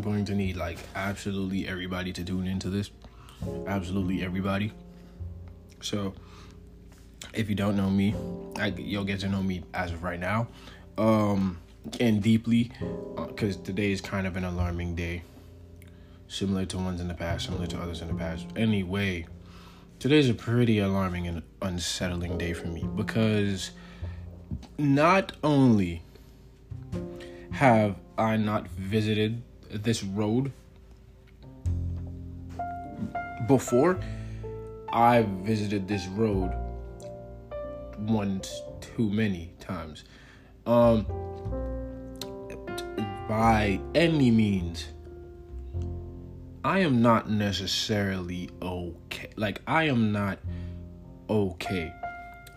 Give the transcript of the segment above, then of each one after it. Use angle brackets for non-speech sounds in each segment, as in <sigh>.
Going to need like absolutely everybody to tune into this. Absolutely everybody. So, if you don't know me, I, you'll get to know me as of right now, um, and deeply, because uh, today is kind of an alarming day, similar to ones in the past, similar to others in the past. Anyway, today's a pretty alarming and unsettling day for me because not only have I not visited this road before, I visited this road once too many times. Um, by any means, I am not necessarily okay. Like I am not okay.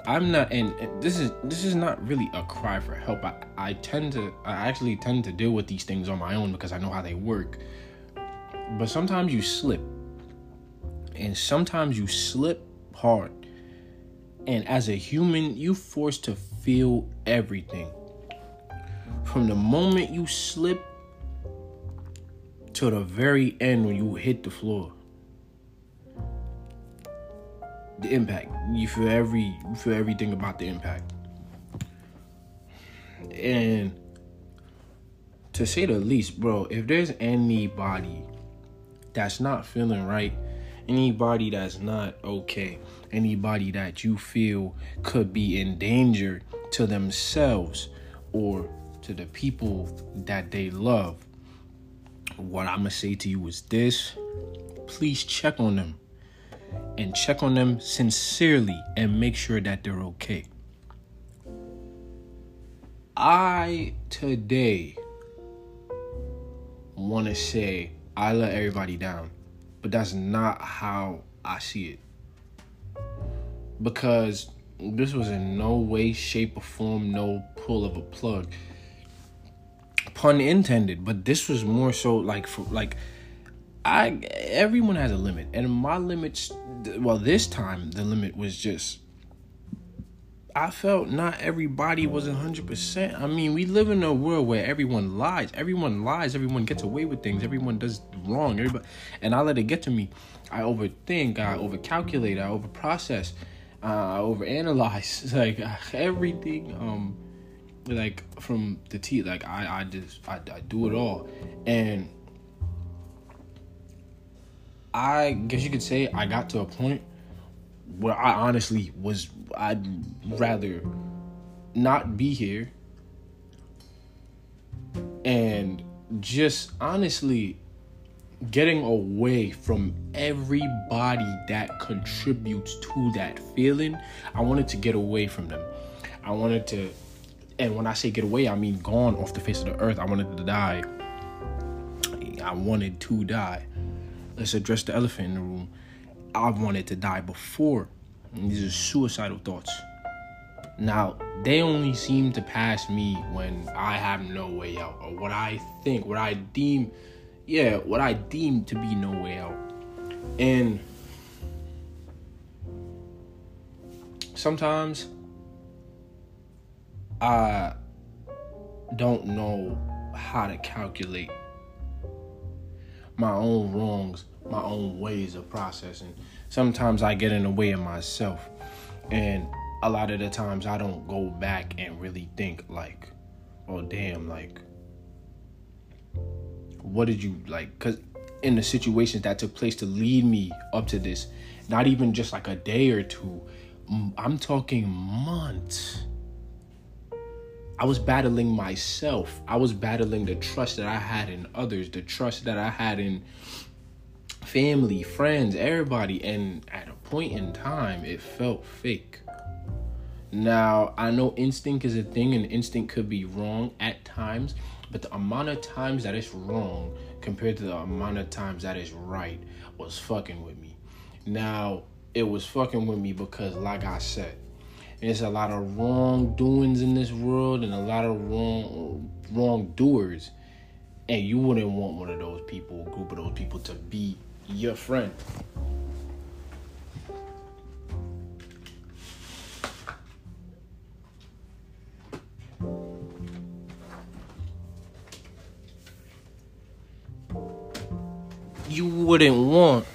I'm not, and this is this is not really a cry for help. I, I tend to, I actually tend to deal with these things on my own because I know how they work. But sometimes you slip, and sometimes you slip hard. And as a human, you forced to feel everything. From the moment you slip to the very end when you hit the floor the impact. You feel every you feel everything about the impact. And to say the least, bro, if there's anybody that's not feeling right, anybody that's not okay, anybody that you feel could be in danger to themselves or to the people that they love, what I'm gonna say to you is this please check on them and check on them sincerely and make sure that they're okay. I today want to say I let everybody down, but that's not how I see it. Because this was in no way, shape, or form no pull of a plug. Pun intended, but this was more so like for like I everyone has a limit, and my limits. Well, this time the limit was just. I felt not everybody was hundred percent. I mean, we live in a world where everyone lies. Everyone lies. Everyone gets away with things. Everyone does wrong. Everybody, and I let it get to me. I overthink. I overcalculate. I overprocess. Uh, I overanalyze. <laughs> Like <laughs> everything. Um, like from the T. Like I, I just, I, I do it all, and I guess you could say I got to a point where I honestly was I'd rather not be here and just honestly getting away from everybody that contributes to that feeling. I wanted to get away from them. I wanted to and when I say get away, I mean gone off the face of the earth. I wanted to die. I wanted to die let's address the elephant in the room. I've wanted to die before. And these are suicidal thoughts. Now, they only seem to pass me when I have no way out, or what I think, what I deem, yeah, what I deem to be no way out. And sometimes I don't know how to calculate my own wrongs, my own ways of processing. Sometimes I get in the way of myself. And a lot of the times I don't go back and really think like, oh damn, like what did you like cuz in the situations that took place to lead me up to this, not even just like a day or two, I'm talking months I was battling myself. I was battling the trust that I had in others, the trust that I had in family, friends, everybody. And at a point in time, it felt fake. Now, I know instinct is a thing and instinct could be wrong at times, but the amount of times that it's wrong compared to the amount of times that it's right was fucking with me. Now, it was fucking with me because, like I said, there's a lot of wrongdoings in this world and a lot of wrong wrongdoers. And you wouldn't want one of those people, group of those people to be your friend. you wouldn't want.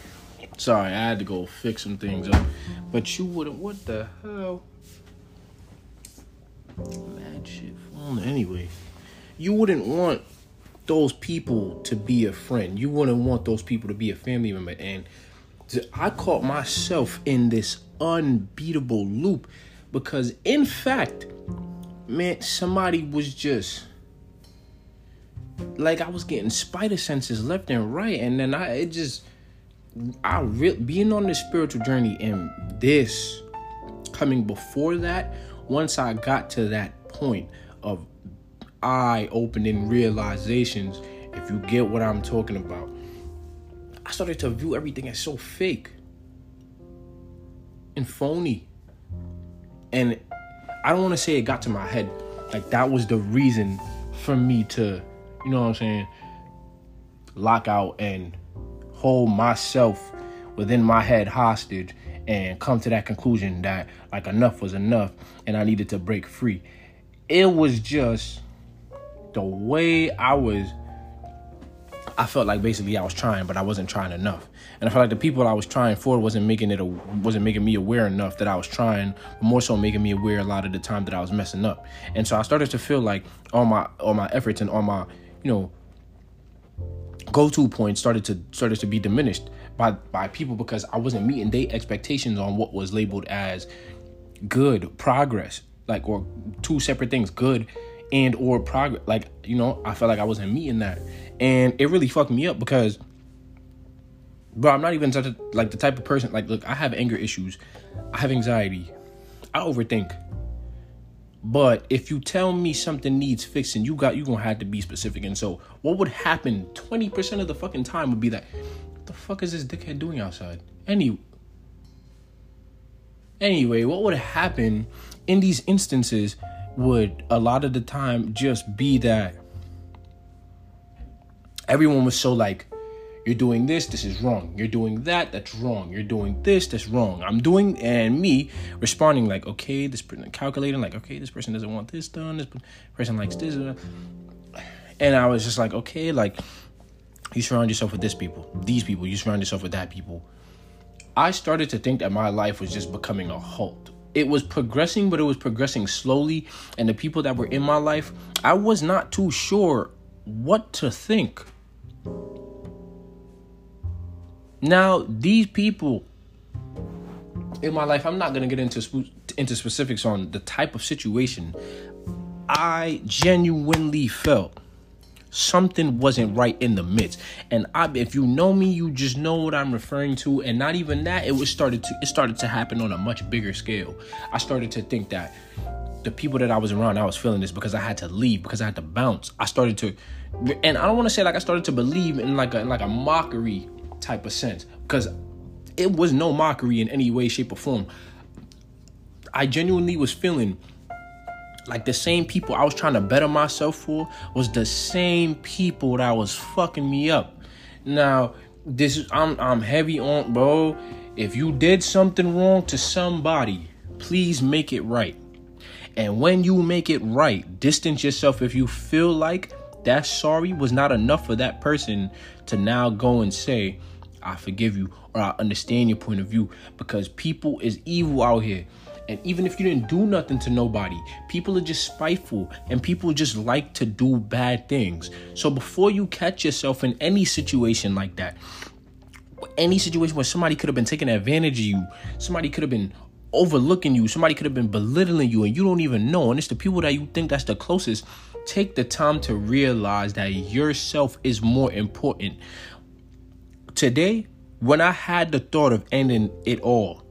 Sorry, I had to go fix some things up. But you wouldn't. What the hell? Anyway, you wouldn't want those people to be a friend. You wouldn't want those people to be a family member. And I caught myself in this unbeatable loop because, in fact, man, somebody was just like I was getting spider senses left and right, and then I it just I re- being on this spiritual journey and this coming before that. Once I got to that point of eye opening realizations, if you get what I'm talking about, I started to view everything as so fake and phony. And I don't want to say it got to my head. Like that was the reason for me to you know what I'm saying, lock out and hold myself within my head hostage and come to that conclusion that like enough was enough and I needed to break free. It was just the way I was I felt like basically I was trying, but I wasn't trying enough. And I felt like the people I was trying for wasn't making it a, wasn't making me aware enough that I was trying, but more so making me aware a lot of the time that I was messing up. And so I started to feel like all my all my efforts and all my you know go-to points started to started to be diminished by by people because I wasn't meeting their expectations on what was labeled as good progress like or two separate things good and or progress like you know I felt like I wasn't meeting that and it really fucked me up because bro I'm not even such a, like the type of person like look I have anger issues I have anxiety I overthink but if you tell me something needs fixing, you got you gonna have to be specific. And so, what would happen 20% of the fucking time would be that, what the fuck is this dickhead doing outside? Any anyway, what would happen in these instances would a lot of the time just be that everyone was so like you're doing this, this is wrong. You're doing that, that's wrong. You're doing this, that's wrong. I'm doing, and me responding like, okay, this person, calculating like, okay, this person doesn't want this done. This person likes this. And I was just like, okay, like, you surround yourself with this people, these people, you surround yourself with that people. I started to think that my life was just becoming a halt. It was progressing, but it was progressing slowly. And the people that were in my life, I was not too sure what to think. Now, these people in my life, I'm not gonna get into into specifics on the type of situation. I genuinely felt something wasn't right in the midst, and I, if you know me, you just know what I'm referring to. And not even that, it was started to it started to happen on a much bigger scale. I started to think that the people that I was around, I was feeling this because I had to leave, because I had to bounce. I started to, and I don't want to say like I started to believe in like a in like a mockery type of sense because it was no mockery in any way, shape, or form. I genuinely was feeling like the same people I was trying to better myself for was the same people that was fucking me up. Now, this is I'm I'm heavy on bro. If you did something wrong to somebody, please make it right. And when you make it right, distance yourself if you feel like that sorry was not enough for that person to now go and say, I forgive you or I understand your point of view because people is evil out here. And even if you didn't do nothing to nobody, people are just spiteful and people just like to do bad things. So before you catch yourself in any situation like that, any situation where somebody could have been taking advantage of you, somebody could have been overlooking you, somebody could have been belittling you, and you don't even know, and it's the people that you think that's the closest, take the time to realize that yourself is more important Today, when I had the thought of ending it all,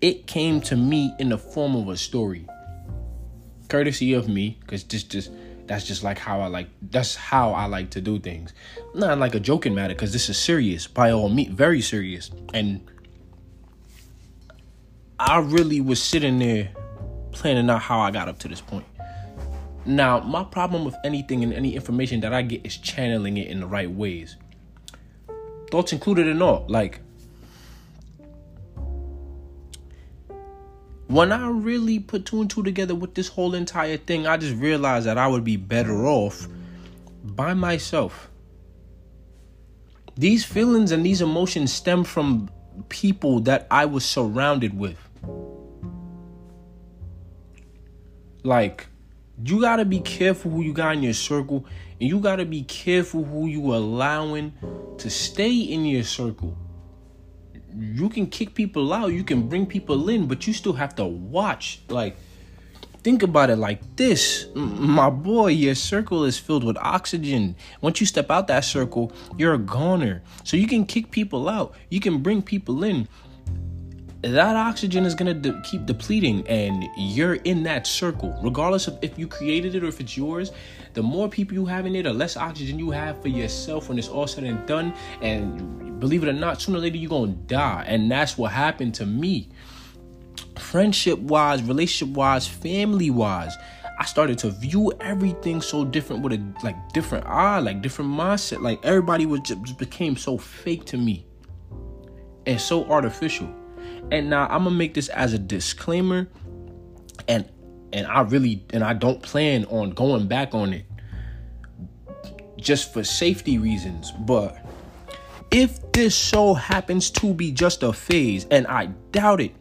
it came to me in the form of a story. Courtesy of me, because just just that's just like how I like that's how I like to do things. Not like a joking matter, because this is serious, by all means, very serious. And I really was sitting there planning out how I got up to this point. Now, my problem with anything and any information that I get is channeling it in the right ways thoughts included and all. Like, when I really put two and two together with this whole entire thing, I just realized that I would be better off by myself. These feelings and these emotions stem from people that I was surrounded with. Like, you gotta be careful who you got in your circle, and you gotta be careful who you allowing to stay in your circle. You can kick people out, you can bring people in, but you still have to watch. Like, think about it like this. My boy your circle is filled with oxygen. Once you step out that circle you're a goner. So you can kick people out. You can bring people in that oxygen is going to de- keep depleting and you're in that circle regardless of if you created it or if it's yours the more people you have in it the less oxygen you have for yourself when it's all said and done and believe it or not sooner or later you're going to die and that's what happened to me friendship wise, relationship wise, family wise. I started to view everything so different with a like different eye, like different mindset. Like everybody was just, just became so fake to me and so artificial. And now I'm gonna make this as a disclaimer, and and I really and I don't plan on going back on it just for safety reasons. But if this so happens to be just a phase, and I doubt it,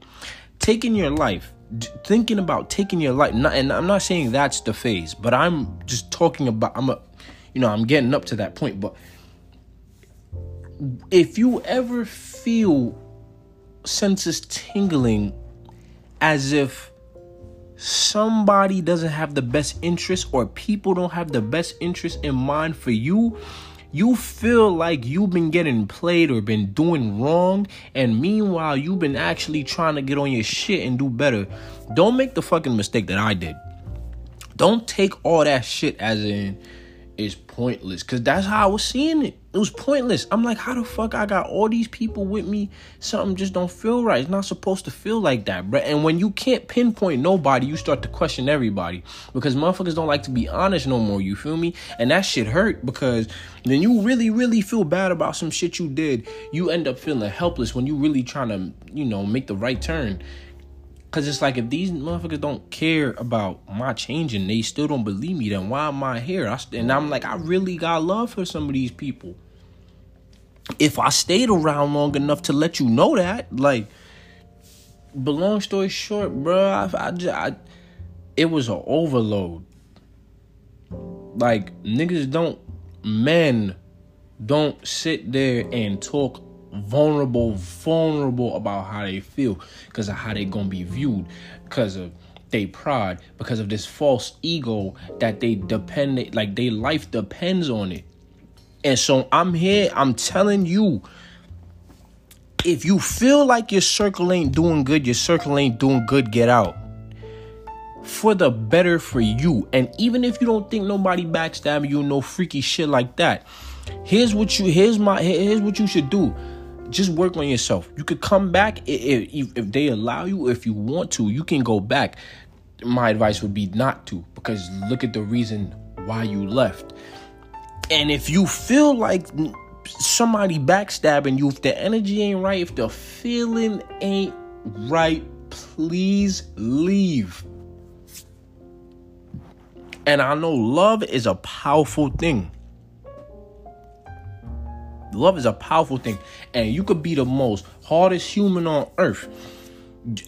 taking your life thinking about taking your life and i'm not saying that's the phase but i'm just talking about i'm a you know i'm getting up to that point but if you ever feel senses tingling as if somebody doesn't have the best interest or people don't have the best interest in mind for you you feel like you've been getting played or been doing wrong, and meanwhile, you've been actually trying to get on your shit and do better. Don't make the fucking mistake that I did. Don't take all that shit as in pointless because that's how I was seeing it. It was pointless. I'm like, how the fuck I got all these people with me? Something just don't feel right. It's not supposed to feel like that, bro. And when you can't pinpoint nobody, you start to question everybody because motherfuckers don't like to be honest no more. You feel me? And that shit hurt because then you really, really feel bad about some shit you did. You end up feeling helpless when you really trying to, you know, make the right turn. Cause it's like if these motherfuckers don't care about my changing, they still don't believe me. Then why am I here? I, and I'm like, I really got love for some of these people. If I stayed around long enough to let you know that, like, but long story short, bro, I, I, just, I it was an overload. Like niggas don't, men don't sit there and talk vulnerable, vulnerable about how they feel because of how they gonna be viewed, because of they pride, because of this false ego that they depend, like their life depends on it. And so I'm here, I'm telling you, if you feel like your circle ain't doing good, your circle ain't doing good, get out. For the better for you. And even if you don't think nobody backstabbing you, no freaky shit like that. Here's what you here's my here's what you should do just work on yourself. You could come back if, if, they allow you, if you want to, you can go back. My advice would be not to because look at the reason why you left. And if you feel like somebody backstabbing you, if the energy ain't right, if the feeling ain't right, please leave. And I know love is a powerful thing. Love is a powerful thing, and you could be the most hardest human on earth.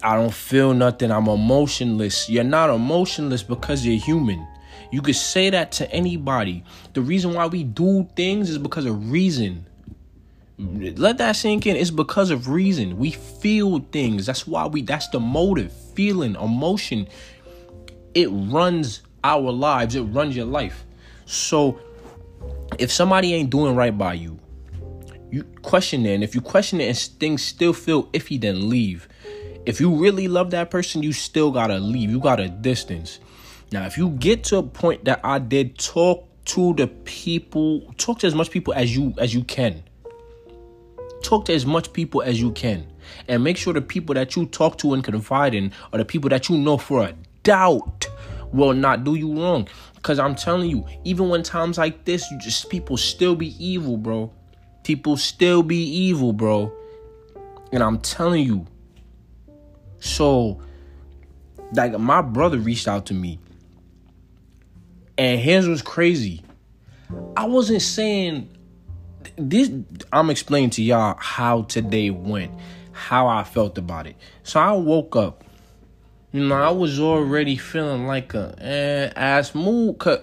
I don't feel nothing. I'm emotionless. You're not emotionless because you're human. You could say that to anybody. The reason why we do things is because of reason. Let that sink in. It's because of reason. We feel things. That's why we that's the motive. Feeling, emotion. It runs our lives. It runs your life. So if somebody ain't doing right by you, you question it. And if you question it and things still feel iffy, then leave. If you really love that person, you still gotta leave. You gotta distance. Now, if you get to a point that I did, talk to the people, talk to as much people as you as you can. Talk to as much people as you can. And make sure the people that you talk to and confide in are the people that you know for a doubt will not do you wrong. Cause I'm telling you, even when times like this, you just people still be evil, bro. People still be evil, bro. And I'm telling you. So, like, my brother reached out to me. And his was crazy. I wasn't saying this I'm explaining to y'all how today went, how I felt about it. So I woke up. You know, I was already feeling like a eh, ass mood. Cause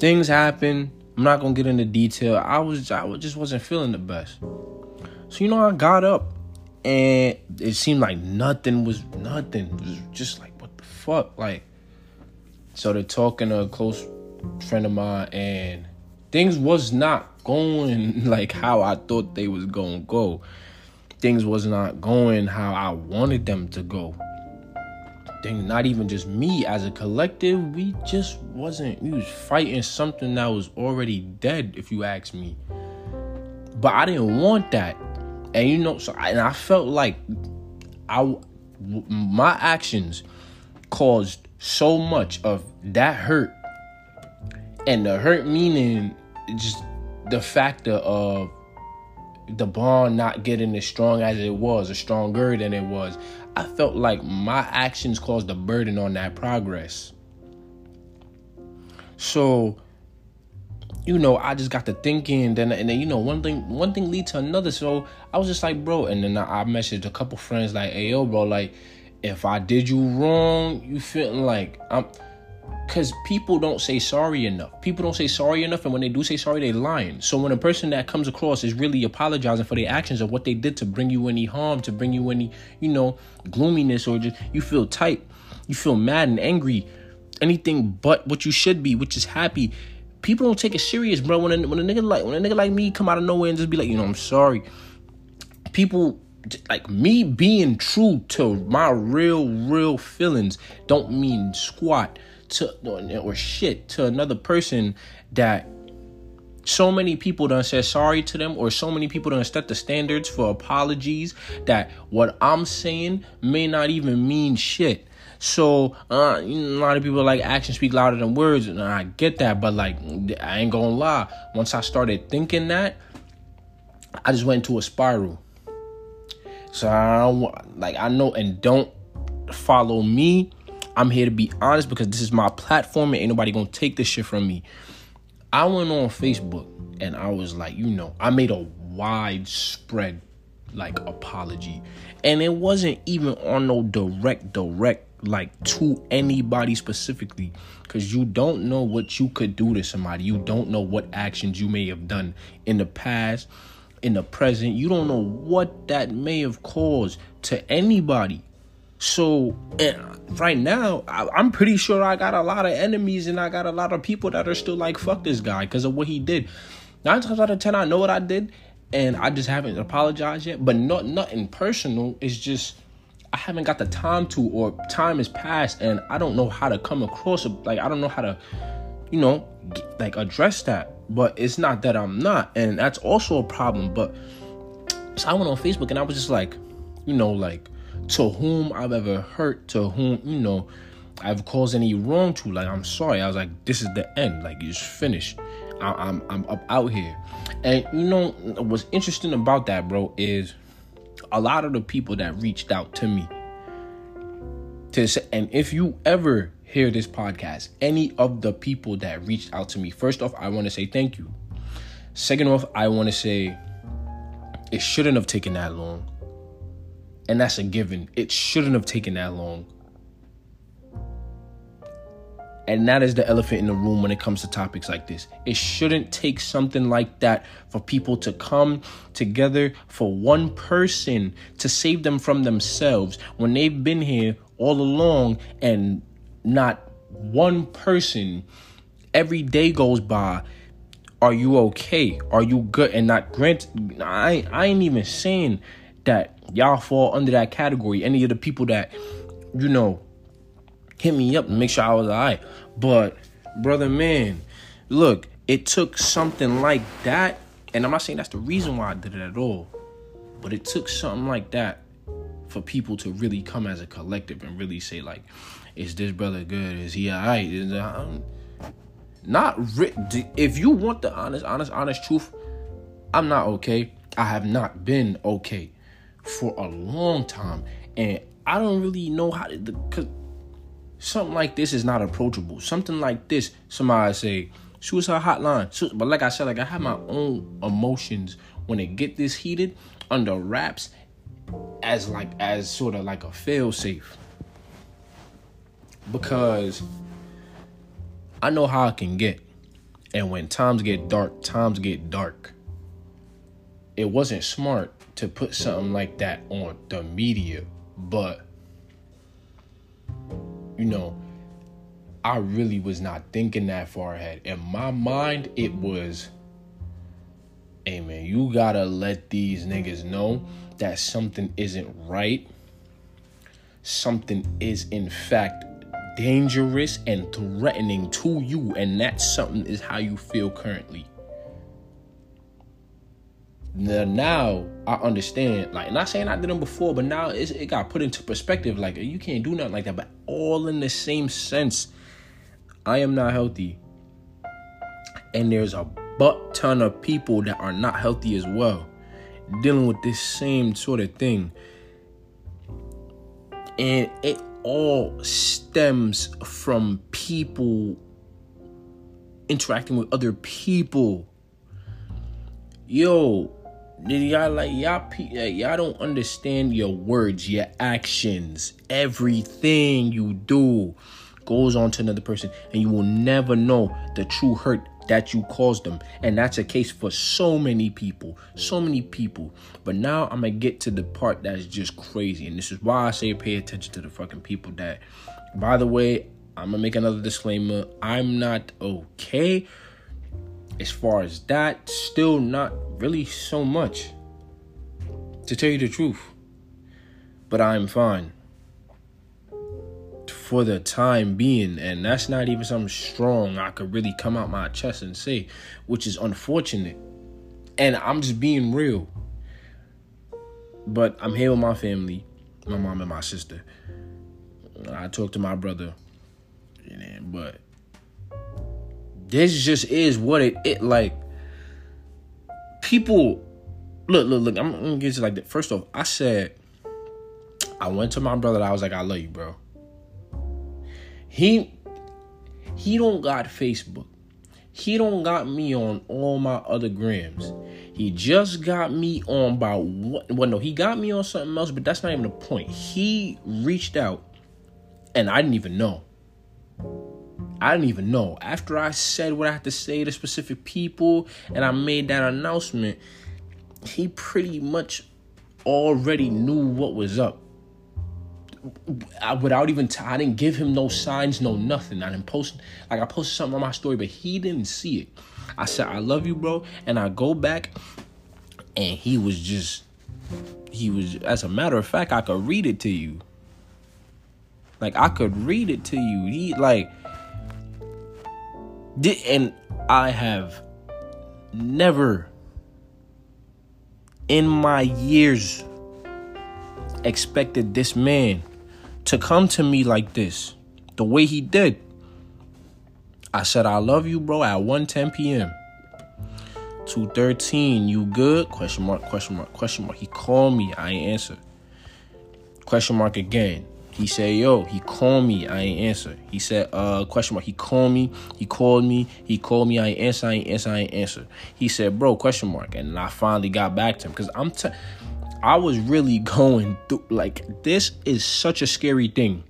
things happen. I'm not gonna get into detail. I was I just wasn't feeling the best. So you know, I got up and it seemed like nothing was nothing. It was just like what the fuck, like. So they're talking to a close friend of mine, and things was not going <laughs> like how I thought they was gonna go. Things was not going how I wanted them to go. Things not even just me as a collective, we just wasn't we was fighting something that was already dead, if you ask me. But I didn't want that. And you know, so I, and I felt like I my actions caused so much of that hurt and the hurt meaning just the factor of the bond not getting as strong as it was or stronger than it was i felt like my actions caused a burden on that progress. So you know i just got to thinking then and then you know one thing one thing lead to another. So i was just like bro and then i, I messaged a couple friends like hey yo bro like if I did you wrong, you feeling like I'm because people don't say sorry enough. People don't say sorry enough, and when they do say sorry, they lying. So when a person that comes across is really apologizing for their actions of what they did to bring you any harm, to bring you any, you know, gloominess, or just you feel tight, you feel mad and angry, anything but what you should be, which is happy. People don't take it serious, bro. When a, when a nigga like when a nigga like me come out of nowhere and just be like, you know, I'm sorry. People like me being true to my real real feelings don't mean squat to or shit to another person that so many people don't say sorry to them or so many people don't set the standards for apologies that what i'm saying may not even mean shit so uh, a lot of people like actions speak louder than words and i get that but like i ain't gonna lie once i started thinking that i just went into a spiral so I don't like I know and don't follow me. I'm here to be honest because this is my platform and ain't nobody gonna take this shit from me. I went on Facebook and I was like, you know, I made a widespread like apology. And it wasn't even on no direct, direct like to anybody specifically because you don't know what you could do to somebody you don't know what actions you may have done in the past in the present. You don't know what that may have caused to anybody. So right now, I, am pretty sure I got a lot of enemies and I got a lot of people that are still like, fuck this guy because of what he did. Nine times out of ten, I know what I did and I just haven't apologized yet. But not nothing personal. It's just I haven't got the time to, or time has passed and I don't know how to come across. Like I don't know how to, you know, like address that but it's not that I'm not, and that's also a problem. But so I went on Facebook and I was just like, you know, like to whom I've ever hurt, to whom you know I've caused any wrong to. Like I'm sorry. I was like, this is the end. Like it's finished. I, I'm I'm up out here, and you know what's interesting about that, bro, is a lot of the people that reached out to me to say, and if you ever hear this podcast, any of the people that reached out to me, first off, I want to say thank you. Second off, I want to say it shouldn't have taken that long. And that's a given. It shouldn't have taken that long. And that is the elephant in the room when it comes to topics like this. It shouldn't take something like that for people to come together for one person to save them from themselves when they've been here all along and not one person every day goes by are you okay are you good and not grant i i ain't even saying that y'all fall under that category any of the people that you know hit me up and make sure i was all right but brother man look it took something like that and i'm not saying that's the reason why i did it at all but it took something like that for people to really come as a collective and really say like is this brother good? Is he alright? Um, not ri- if you want the honest, honest, honest truth. I'm not okay. I have not been okay for a long time, and I don't really know how to. Cause something like this is not approachable. Something like this, somebody say, Suicide hotline. But like I said, like I have my own emotions when it get this heated under wraps as like as sort of like a fail safe. Because I know how I can get. And when times get dark, times get dark. It wasn't smart to put something like that on the media, but you know, I really was not thinking that far ahead. In my mind, it was, hey man, you gotta let these niggas know that something isn't right. Something is, in fact, dangerous and threatening to you, and that something is how you feel currently. Now, I understand, like, not saying I did them before, but now it got put into perspective. Like, you can't do nothing like that, but all in the same sense. I am not healthy, and there's a butt ton of people that are not healthy as well, dealing with this same sort of thing, and it all stems from people interacting with other people. Yo, y'all like y'all y'all don't understand your words, your actions, everything you do goes on to another person, and you will never know the true hurt that you caused them. And that's a case for so many people, so many people. But now I'm gonna get to the part that's just crazy, and this is why I say pay attention to the fucking people that. By the way, I'm gonna make another disclaimer. I'm not okay. As far as that, still not really so much. To tell you the truth. But I'm fine for the time being, and that's not even something strong I could really come out my chest and say, which is unfortunate. And I'm just being real. But I'm here with my family, my mom and my sister. I talked to my brother, but this just is what it it like. People, look, look, look. I'm, I'm gonna get to like that. First off, I said I went to my brother. I was like, I love you, bro. He he don't got Facebook. He don't got me on all my other grams. He just got me on about what well no, he got me on something else, but that's not even the point. He reached out and I didn't even know. I didn't even know. After I said what I had to say to specific people and I made that announcement, he pretty much already knew what was up. I, without even I didn't give him no signs, no nothing. I didn't post like I posted something on my story, but he didn't see it. I said I love you, bro, and I go back, and he was just he was. As a matter of fact, I could read it to you. Like I could read it to you. He like and I have never in my years expected this man to come to me like this, the way he did. I said, I love you, bro, at 1:10 p.m. 213, you good? Question mark, question mark, question mark. He called me, I ain't answer. Question mark again. He said, yo, he called me, I ain't answer. He said, uh, question mark. He called me, he called me, he called me, I ain't answer, I ain't answer, I ain't answer. He said, bro, question mark. And I finally got back to him. Cause I'm t- I was really <laughs> going through like this is such a scary thing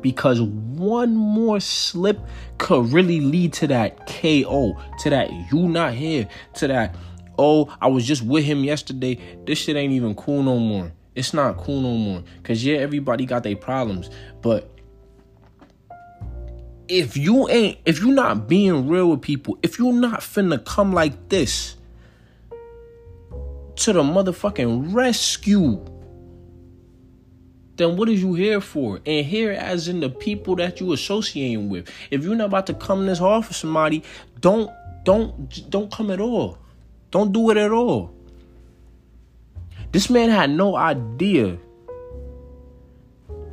because one more slip could really lead to that KO, to that you not here, to that oh, I was just with him yesterday. This shit ain't even cool no more. It's not cool no more. Cause yeah, everybody got their problems, but if you ain't if you're not being real with people, if you're not finna come like this, to the motherfucking rescue, then what is you here for? And here as in the people that you associating with. If you're not about to come this hard for somebody, don't don't don't come at all. Don't do it at all. This man had no idea.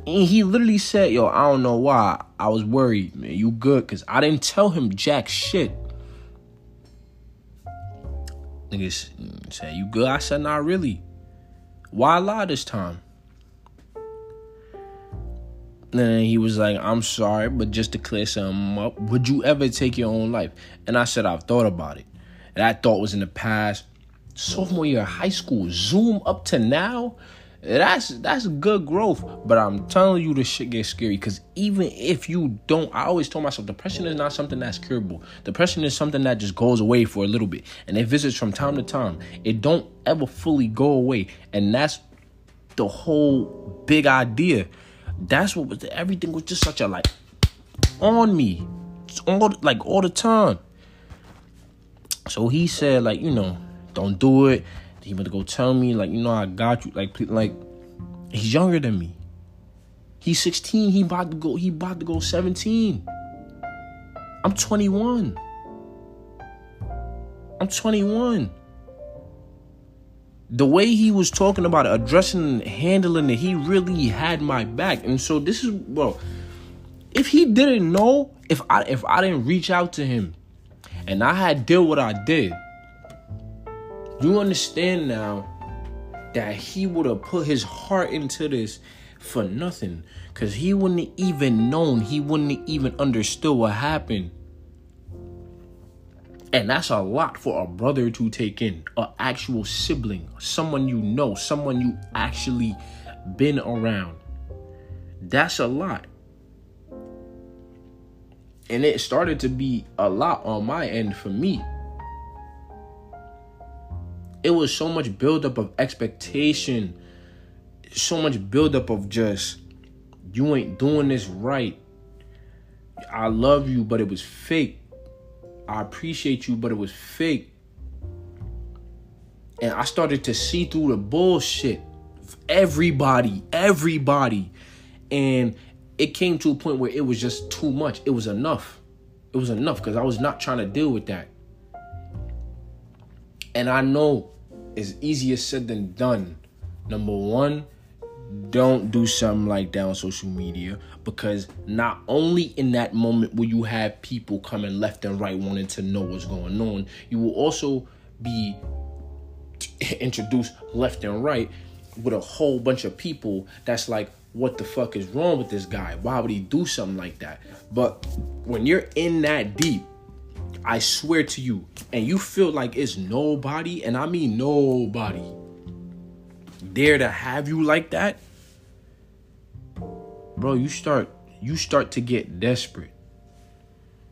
And he literally said, Yo, I don't know why. I was worried, man. You good? Because I didn't tell him jack shit. Niggas mm, said, You good? I said, Not really. Why lie this time? And he was like, I'm sorry, but just to clear something up, would you ever take your own life? And I said, I've thought about it. And that thought was in the past. Sophomore year of high school, zoom up to now. That's that's good growth. But I'm telling you, this shit gets scary. Cause even if you don't, I always told myself depression is not something that's curable. Depression is something that just goes away for a little bit. And it visits from time to time. It don't ever fully go away. And that's the whole big idea. That's what was everything was just such a like on me. all like all the time. So he said, like, you know, don't do it. He better go tell me, like, you know, I got you. Like, like, he's younger than me. He's 16. He about to go. He about to go 17. I'm 21. I'm 21. The way he was talking about it, addressing, handling it, he really had my back. And so this is well, if he didn't know, if I if I didn't reach out to him, and I had did what I did, you understand now that he would have put his heart into this for nothing. Cause he wouldn't even known, he wouldn't even understood what happened. And that's a lot for a brother to take in. An actual sibling, someone you know, someone you actually been around. That's a lot. And it started to be a lot on my end for me it was so much buildup of expectation, so much buildup of just you ain't doing this right. I love you, but it was fake. I appreciate you, but it was fake. And I started to see through the bullshit. Everybody, everybody. And it came to a point where it was just too much. It was enough. It was enough because I was not trying to deal with that. And I know it's easier said than done. Number one, don't do something like that on social media because not only in that moment will you have people coming left and right wanting to know what's going on, you will also be <laughs> introduced left and right with a whole bunch of people that's like, what the fuck is wrong with this guy? Why would he do something like that? But when you're in that deep, I swear to you, and you feel like it's nobody, and I mean nobody, there to have you like that, bro, you start you start to get desperate.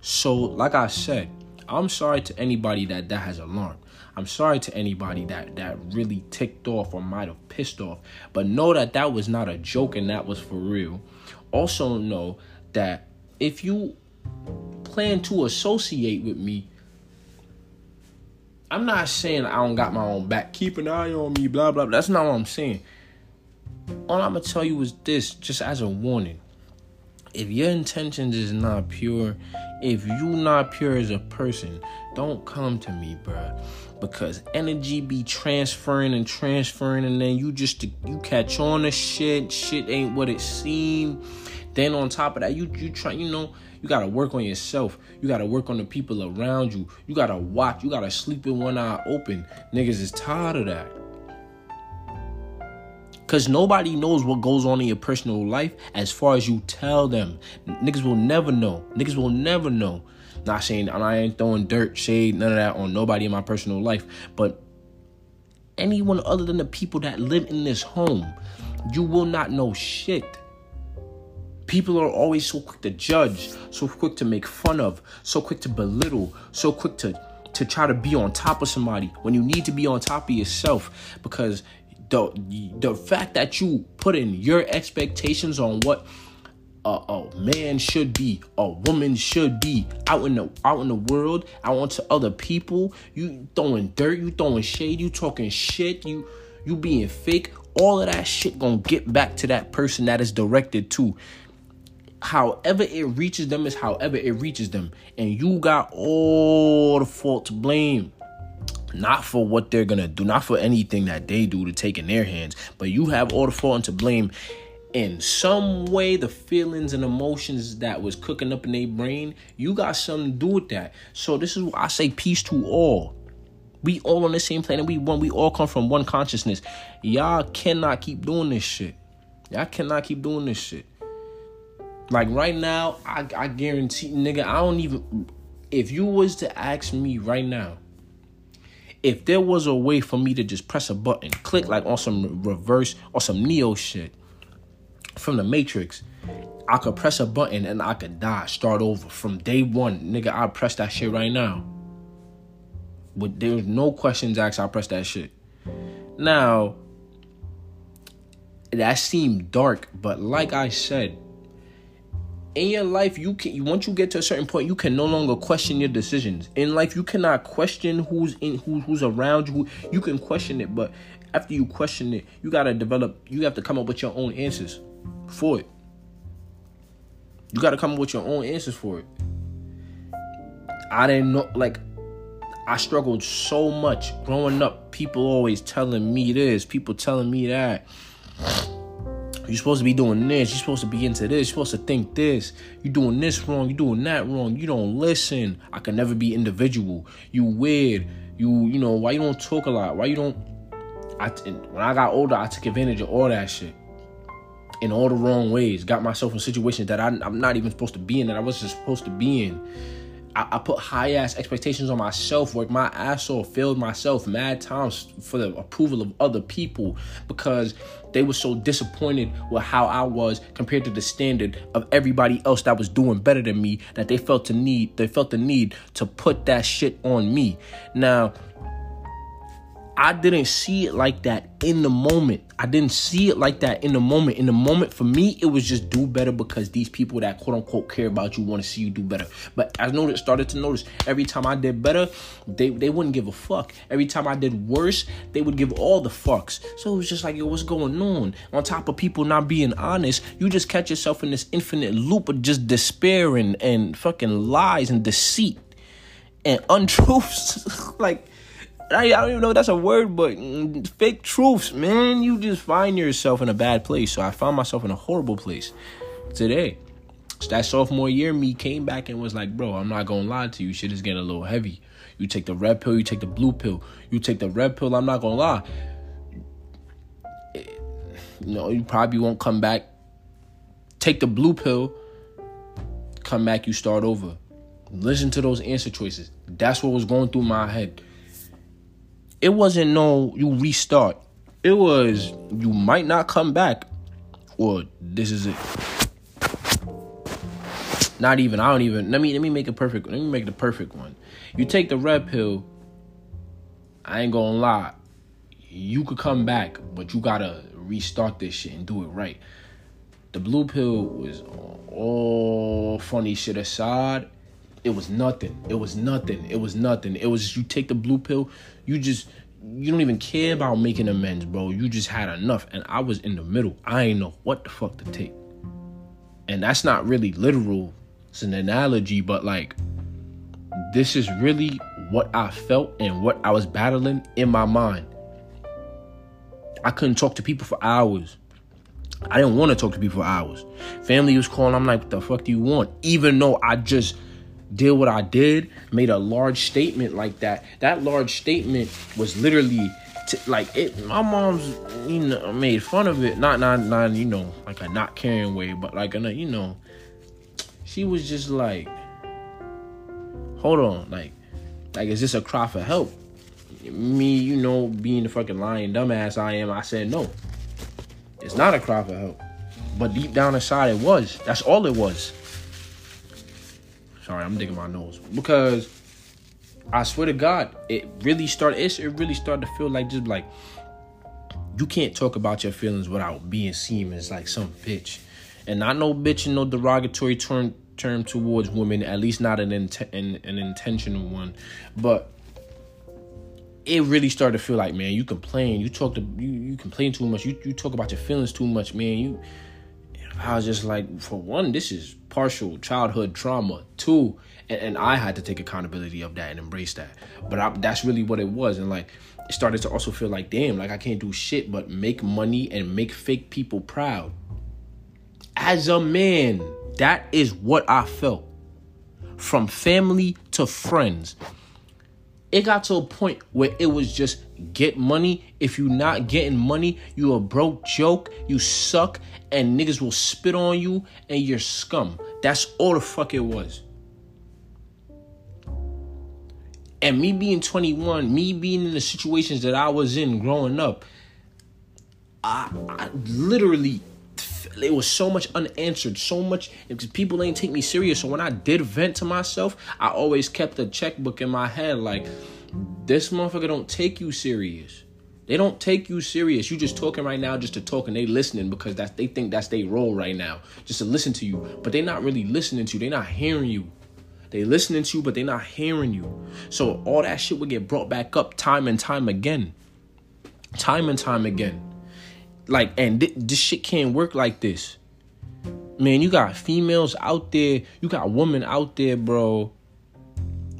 So, like I said, I'm sorry to anybody that that has alarmed. I'm sorry to anybody that that really ticked off or might have pissed off. But know that that was not a joke and that was for real. Also know that if you plan to associate with me, I'm not saying I don't got my own back. Keep an eye on me, blah, blah. That's not what I'm saying. All I'm going to tell you is this, just as a warning. If your intentions is not pure, if you not pure as a person, don't come to me, bruh. Because energy be transferring and transferring, and then you just you catch on to shit. Shit ain't what it seemed. Then on top of that, you you try, you know, you gotta work on yourself. You gotta work on the people around you. You gotta watch. You gotta sleep with one eye open. Niggas is tired of that. Cause nobody knows what goes on in your personal life as far as you tell them. Niggas will never know. Niggas will never know. Not saying and I ain't throwing dirt, shade, none of that on nobody in my personal life, but anyone other than the people that live in this home, you will not know shit. People are always so quick to judge, so quick to make fun of, so quick to belittle, so quick to to try to be on top of somebody when you need to be on top of yourself because the the fact that you put in your expectations on what a, a, man should be, a woman should be out in the out in the world, out onto other people. You throwing dirt, you throwing shade, you talking shit, you you being fake. All of that shit gonna get back to that person that is directed to however it reaches them is however it reaches them. And you got all the fault to blame. Not for what they're gonna do not for anything that they do to take in their hands but you have all the fault and to blame. In some way the feelings and emotions that was cooking up in their brain you got something to do with that. So this is why i say peace to all. We all on the same planet. We one we all come from one consciousness. Y'all cannot keep doing this shit. Y'all cannot keep doing this shit Like right now, I, I guarantee, nigga, I don't even. If you was to ask me right now, if there was a way for me to just press a button, click like on some reverse or some Neo shit from the Matrix, I could press a button and I could die, start over from day one, nigga. I press that shit right now. But there's no questions asked. I press that shit. Now, that seemed dark, but like I said, in your life you can once you get to a certain point you can no longer question your decisions. In life you cannot question who's in who, who's around you. You can question it but after you question it you got to develop you have to come up with your own answers for it. You got to come up with your own answers for it. I didn't know like i struggled so much growing up. People always telling me this people telling me that you're supposed to be doing this. You're supposed to be into this. You're supposed to think this. You're doing this wrong. You're doing that wrong. You don't listen. I can never be individual. You weird. You you know why you don't talk a lot. Why you don't. I when I got older, I took advantage of all that shit in all the wrong ways. Got myself in situations that I, I'm not even supposed to be in. That I wasn't supposed to be in. I, I put high ass expectations on myself, worked my ass off, failed myself mad times for the approval of other people because they were so disappointed with how I was compared to the standard of everybody else that was doing better than me that they felt the need they felt the need to put that shit on me. Now I didn't see it like that in the moment. I didn't see it like that in the moment. In the moment, for me, it was just do better because these people that quote unquote care about you want to see you do better. But I noticed, started to notice every time I did better, they, they wouldn't give a fuck. Every time I did worse, they would give all the fucks. So it was just like, yo, what's going on? On top of people not being honest, you just catch yourself in this infinite loop of just despair and, and fucking lies and deceit and untruths. <laughs> like, I, don't even know if that's a word, but fake truths, man. You just find yourself in a bad place. So I found myself in a horrible place today. So that sophomore year, me came back and was like, bro, I'm not gonna lie to you. Shit is getting a little heavy. You take the red pill, you take the blue pill. You take the red pill, I'm not gonna lie. You know, you probably won't come back. Take the blue pill, come back, you start over. Listen to those answer choices. That's what was going through my head it wasn't no you restart. It was you might not come back, or this is it. Not even. I don't even. Let me let me make a perfect. Let me make the perfect one. You take the red pill. I ain't gonna lie. You could come back, but you gotta restart this shit and do it right. The blue pill was all funny shit aside it was nothing. It was nothing. It was nothing. It was just you take the blue pill, you just you don't even care about making amends, bro. You just had enough. And I was in the middle. I ain't know what the fuck to take. And that's not really literal. It's an analogy, but like this is really what I felt and what I was battling in my mind. I couldn't talk to people for hours. I didn't want to talk to people for hours. Family was calling. I'm like, what the fuck do you want? Even though I just did what I did, made a large statement like that. That large statement was literally t- like it. My mom's, you know, made fun of it. Not, not, not, you know, like a not caring way, but like a, you know, she was just like, hold on, like, like is this a cry for help? Me, you know, being the fucking lying dumbass I am, I said no. It's not a cry for help. But deep down inside, it was. That's all it was. Sorry, I'm digging my nose because I swear to God, it really started. It really started to feel like just like you can't talk about your feelings without being seen as like some bitch, and not no bitch and no derogatory term term towards women. At least not an an, an intentional one, but it really started to feel like man, you complain, you talk to you, you complain too much, you you talk about your feelings too much, man. You I was just like, for one, this is partial childhood trauma. too and, and I had to take accountability of that and embrace that. But I, that's really what it was. And like, it started to also feel like, damn, like I can't do shit but make money and make fake people proud. As a man, that is what I felt. From family to friends. It got to a point where it was just get money. If you're not getting money, you a broke joke, you suck, and niggas will spit on you and you're scum. That's all the fuck it was. And me being 21, me being in the situations that I was in growing up, I, I literally it was so much unanswered, so much because people ain't take me serious. So when I did vent to myself, I always kept a checkbook in my head like this motherfucker don't take you serious. They don't take you serious. You just talking right now just to talk and they listening because that's they think that's their role right now. Just to listen to you. But they not really listening to you. They not hearing you. They listening to you, but they not hearing you. So all that shit would get brought back up time and time again. Time and time again. Like, and th- this shit can't work like this. Man, you got females out there, you got women out there, bro,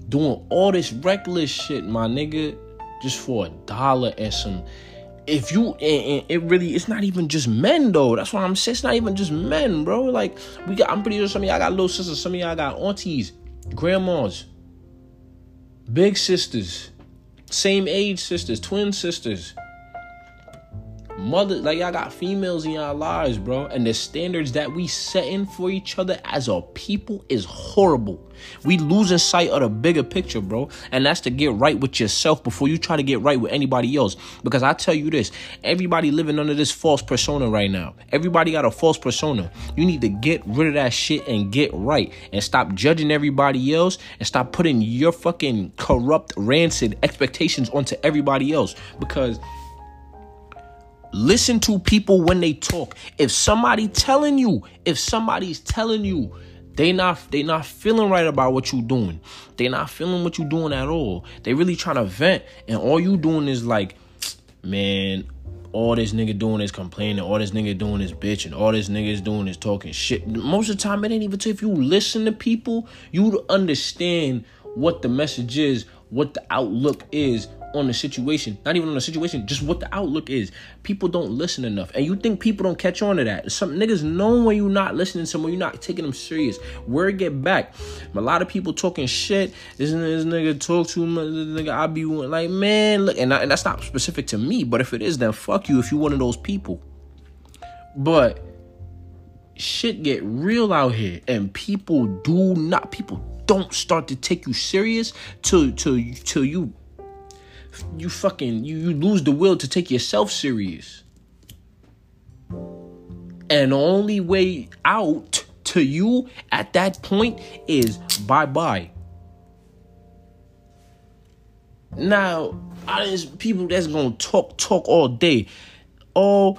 doing all this reckless shit, my nigga, just for a dollar and some. If you and, and it really, it's not even just men though. That's why I'm saying it's not even just men, bro. Like we got, I'm pretty sure some of y'all got little sisters, some of y'all got aunties, grandmas, big sisters, same age sisters, twin sisters mother like y'all got females in y'all lives bro. And the standards that we setting for each other as a people is horrible. We losing sight of the bigger picture bro. And that's to get right with yourself before you try to get right with anybody else. Because i tell you this everybody living under this false persona right now. Everybody got a false persona. You need to get rid of that shit and get right. And stop judging everybody else. And stop putting your fucking corrupt rancid expectations onto everybody else. Because Listen to people when they talk. If somebody telling you, if somebody's telling you they not they not feeling right about what you doing. They not feeling what you doing at all. They really trying to vent and all you doing is like, man, all this nigga doing is complaining, all this nigga doing is bitching, all this nigga is doing is talking shit. Most of the time it ain't even if you listen to people, you understand what the message is, what the outlook is on the situation, not even on the situation, just what the outlook is. People don't listen enough. And you think people don't catch on to that. Some niggas know when you're not listening to you're not taking them serious. Word get back. A lot of people talking shit. This, this nigga talk too much. This nigga, I be like, man, look. And, I, and that's not specific to me, but if it is, then fuck you if you one of those people. But shit get real out here and people do not people don't start to take you serious till till till you you fucking you, you lose the will to take yourself serious. And the only way out to you at that point is bye bye. Now, I just people that's gonna talk talk all day. Oh,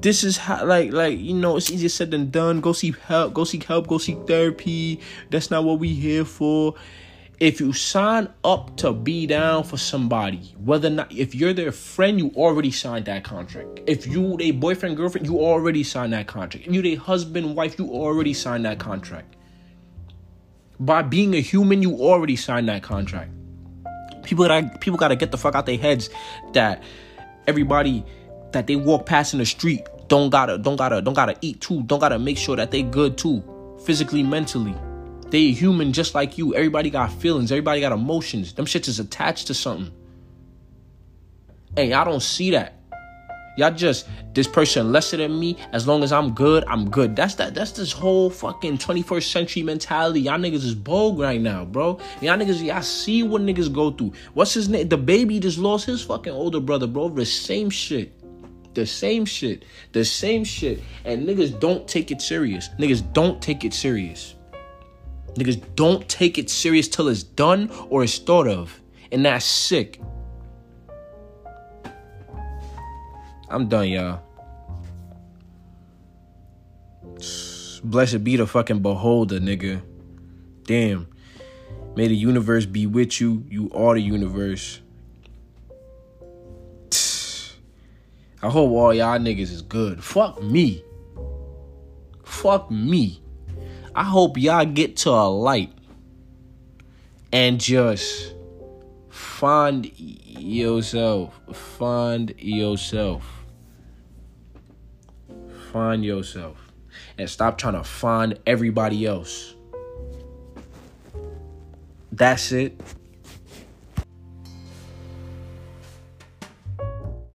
this is how like like you know it's easier said than done. Go seek help. Go seek help. Go seek therapy. That's not what we here for if you sign up to be down for somebody, whether or not if you're their friend, you already signed that contract. If you a boyfriend, girlfriend, you already signed that contract. If you're a husband, wife, you already signed that contract. By being a human, you already signed that contract. People that people gotta get the fuck out their heads that everybody that they walk past in the street don't gotta don't gotta don't gotta eat too, don't gotta make sure that they good too, physically, mentally. They human just like you. Everybody got feelings. Everybody got emotions. Them shits is attached to something. Hey, y'all don't see that. Y'all just this person lesser than me. As long as I'm good, I'm good. That's that. That's this whole fucking 21st century mentality. Y'all niggas is bold right now, bro. Y'all niggas, y'all see what niggas go through. What's his name? The baby just lost his fucking older brother, bro. The same shit. The same shit. The same shit. And niggas don't take it serious. Niggas don't take it serious. Niggas don't take it serious till it's done or it's thought of. And that's sick. I'm done, y'all. Blessed be the fucking beholder, nigga. Damn. May the universe be with you. You are the universe. I hope all y'all niggas is good. Fuck me. Fuck me. I hope y'all get to a light and just find yourself. Find yourself. Find yourself. And stop trying to find everybody else. That's it.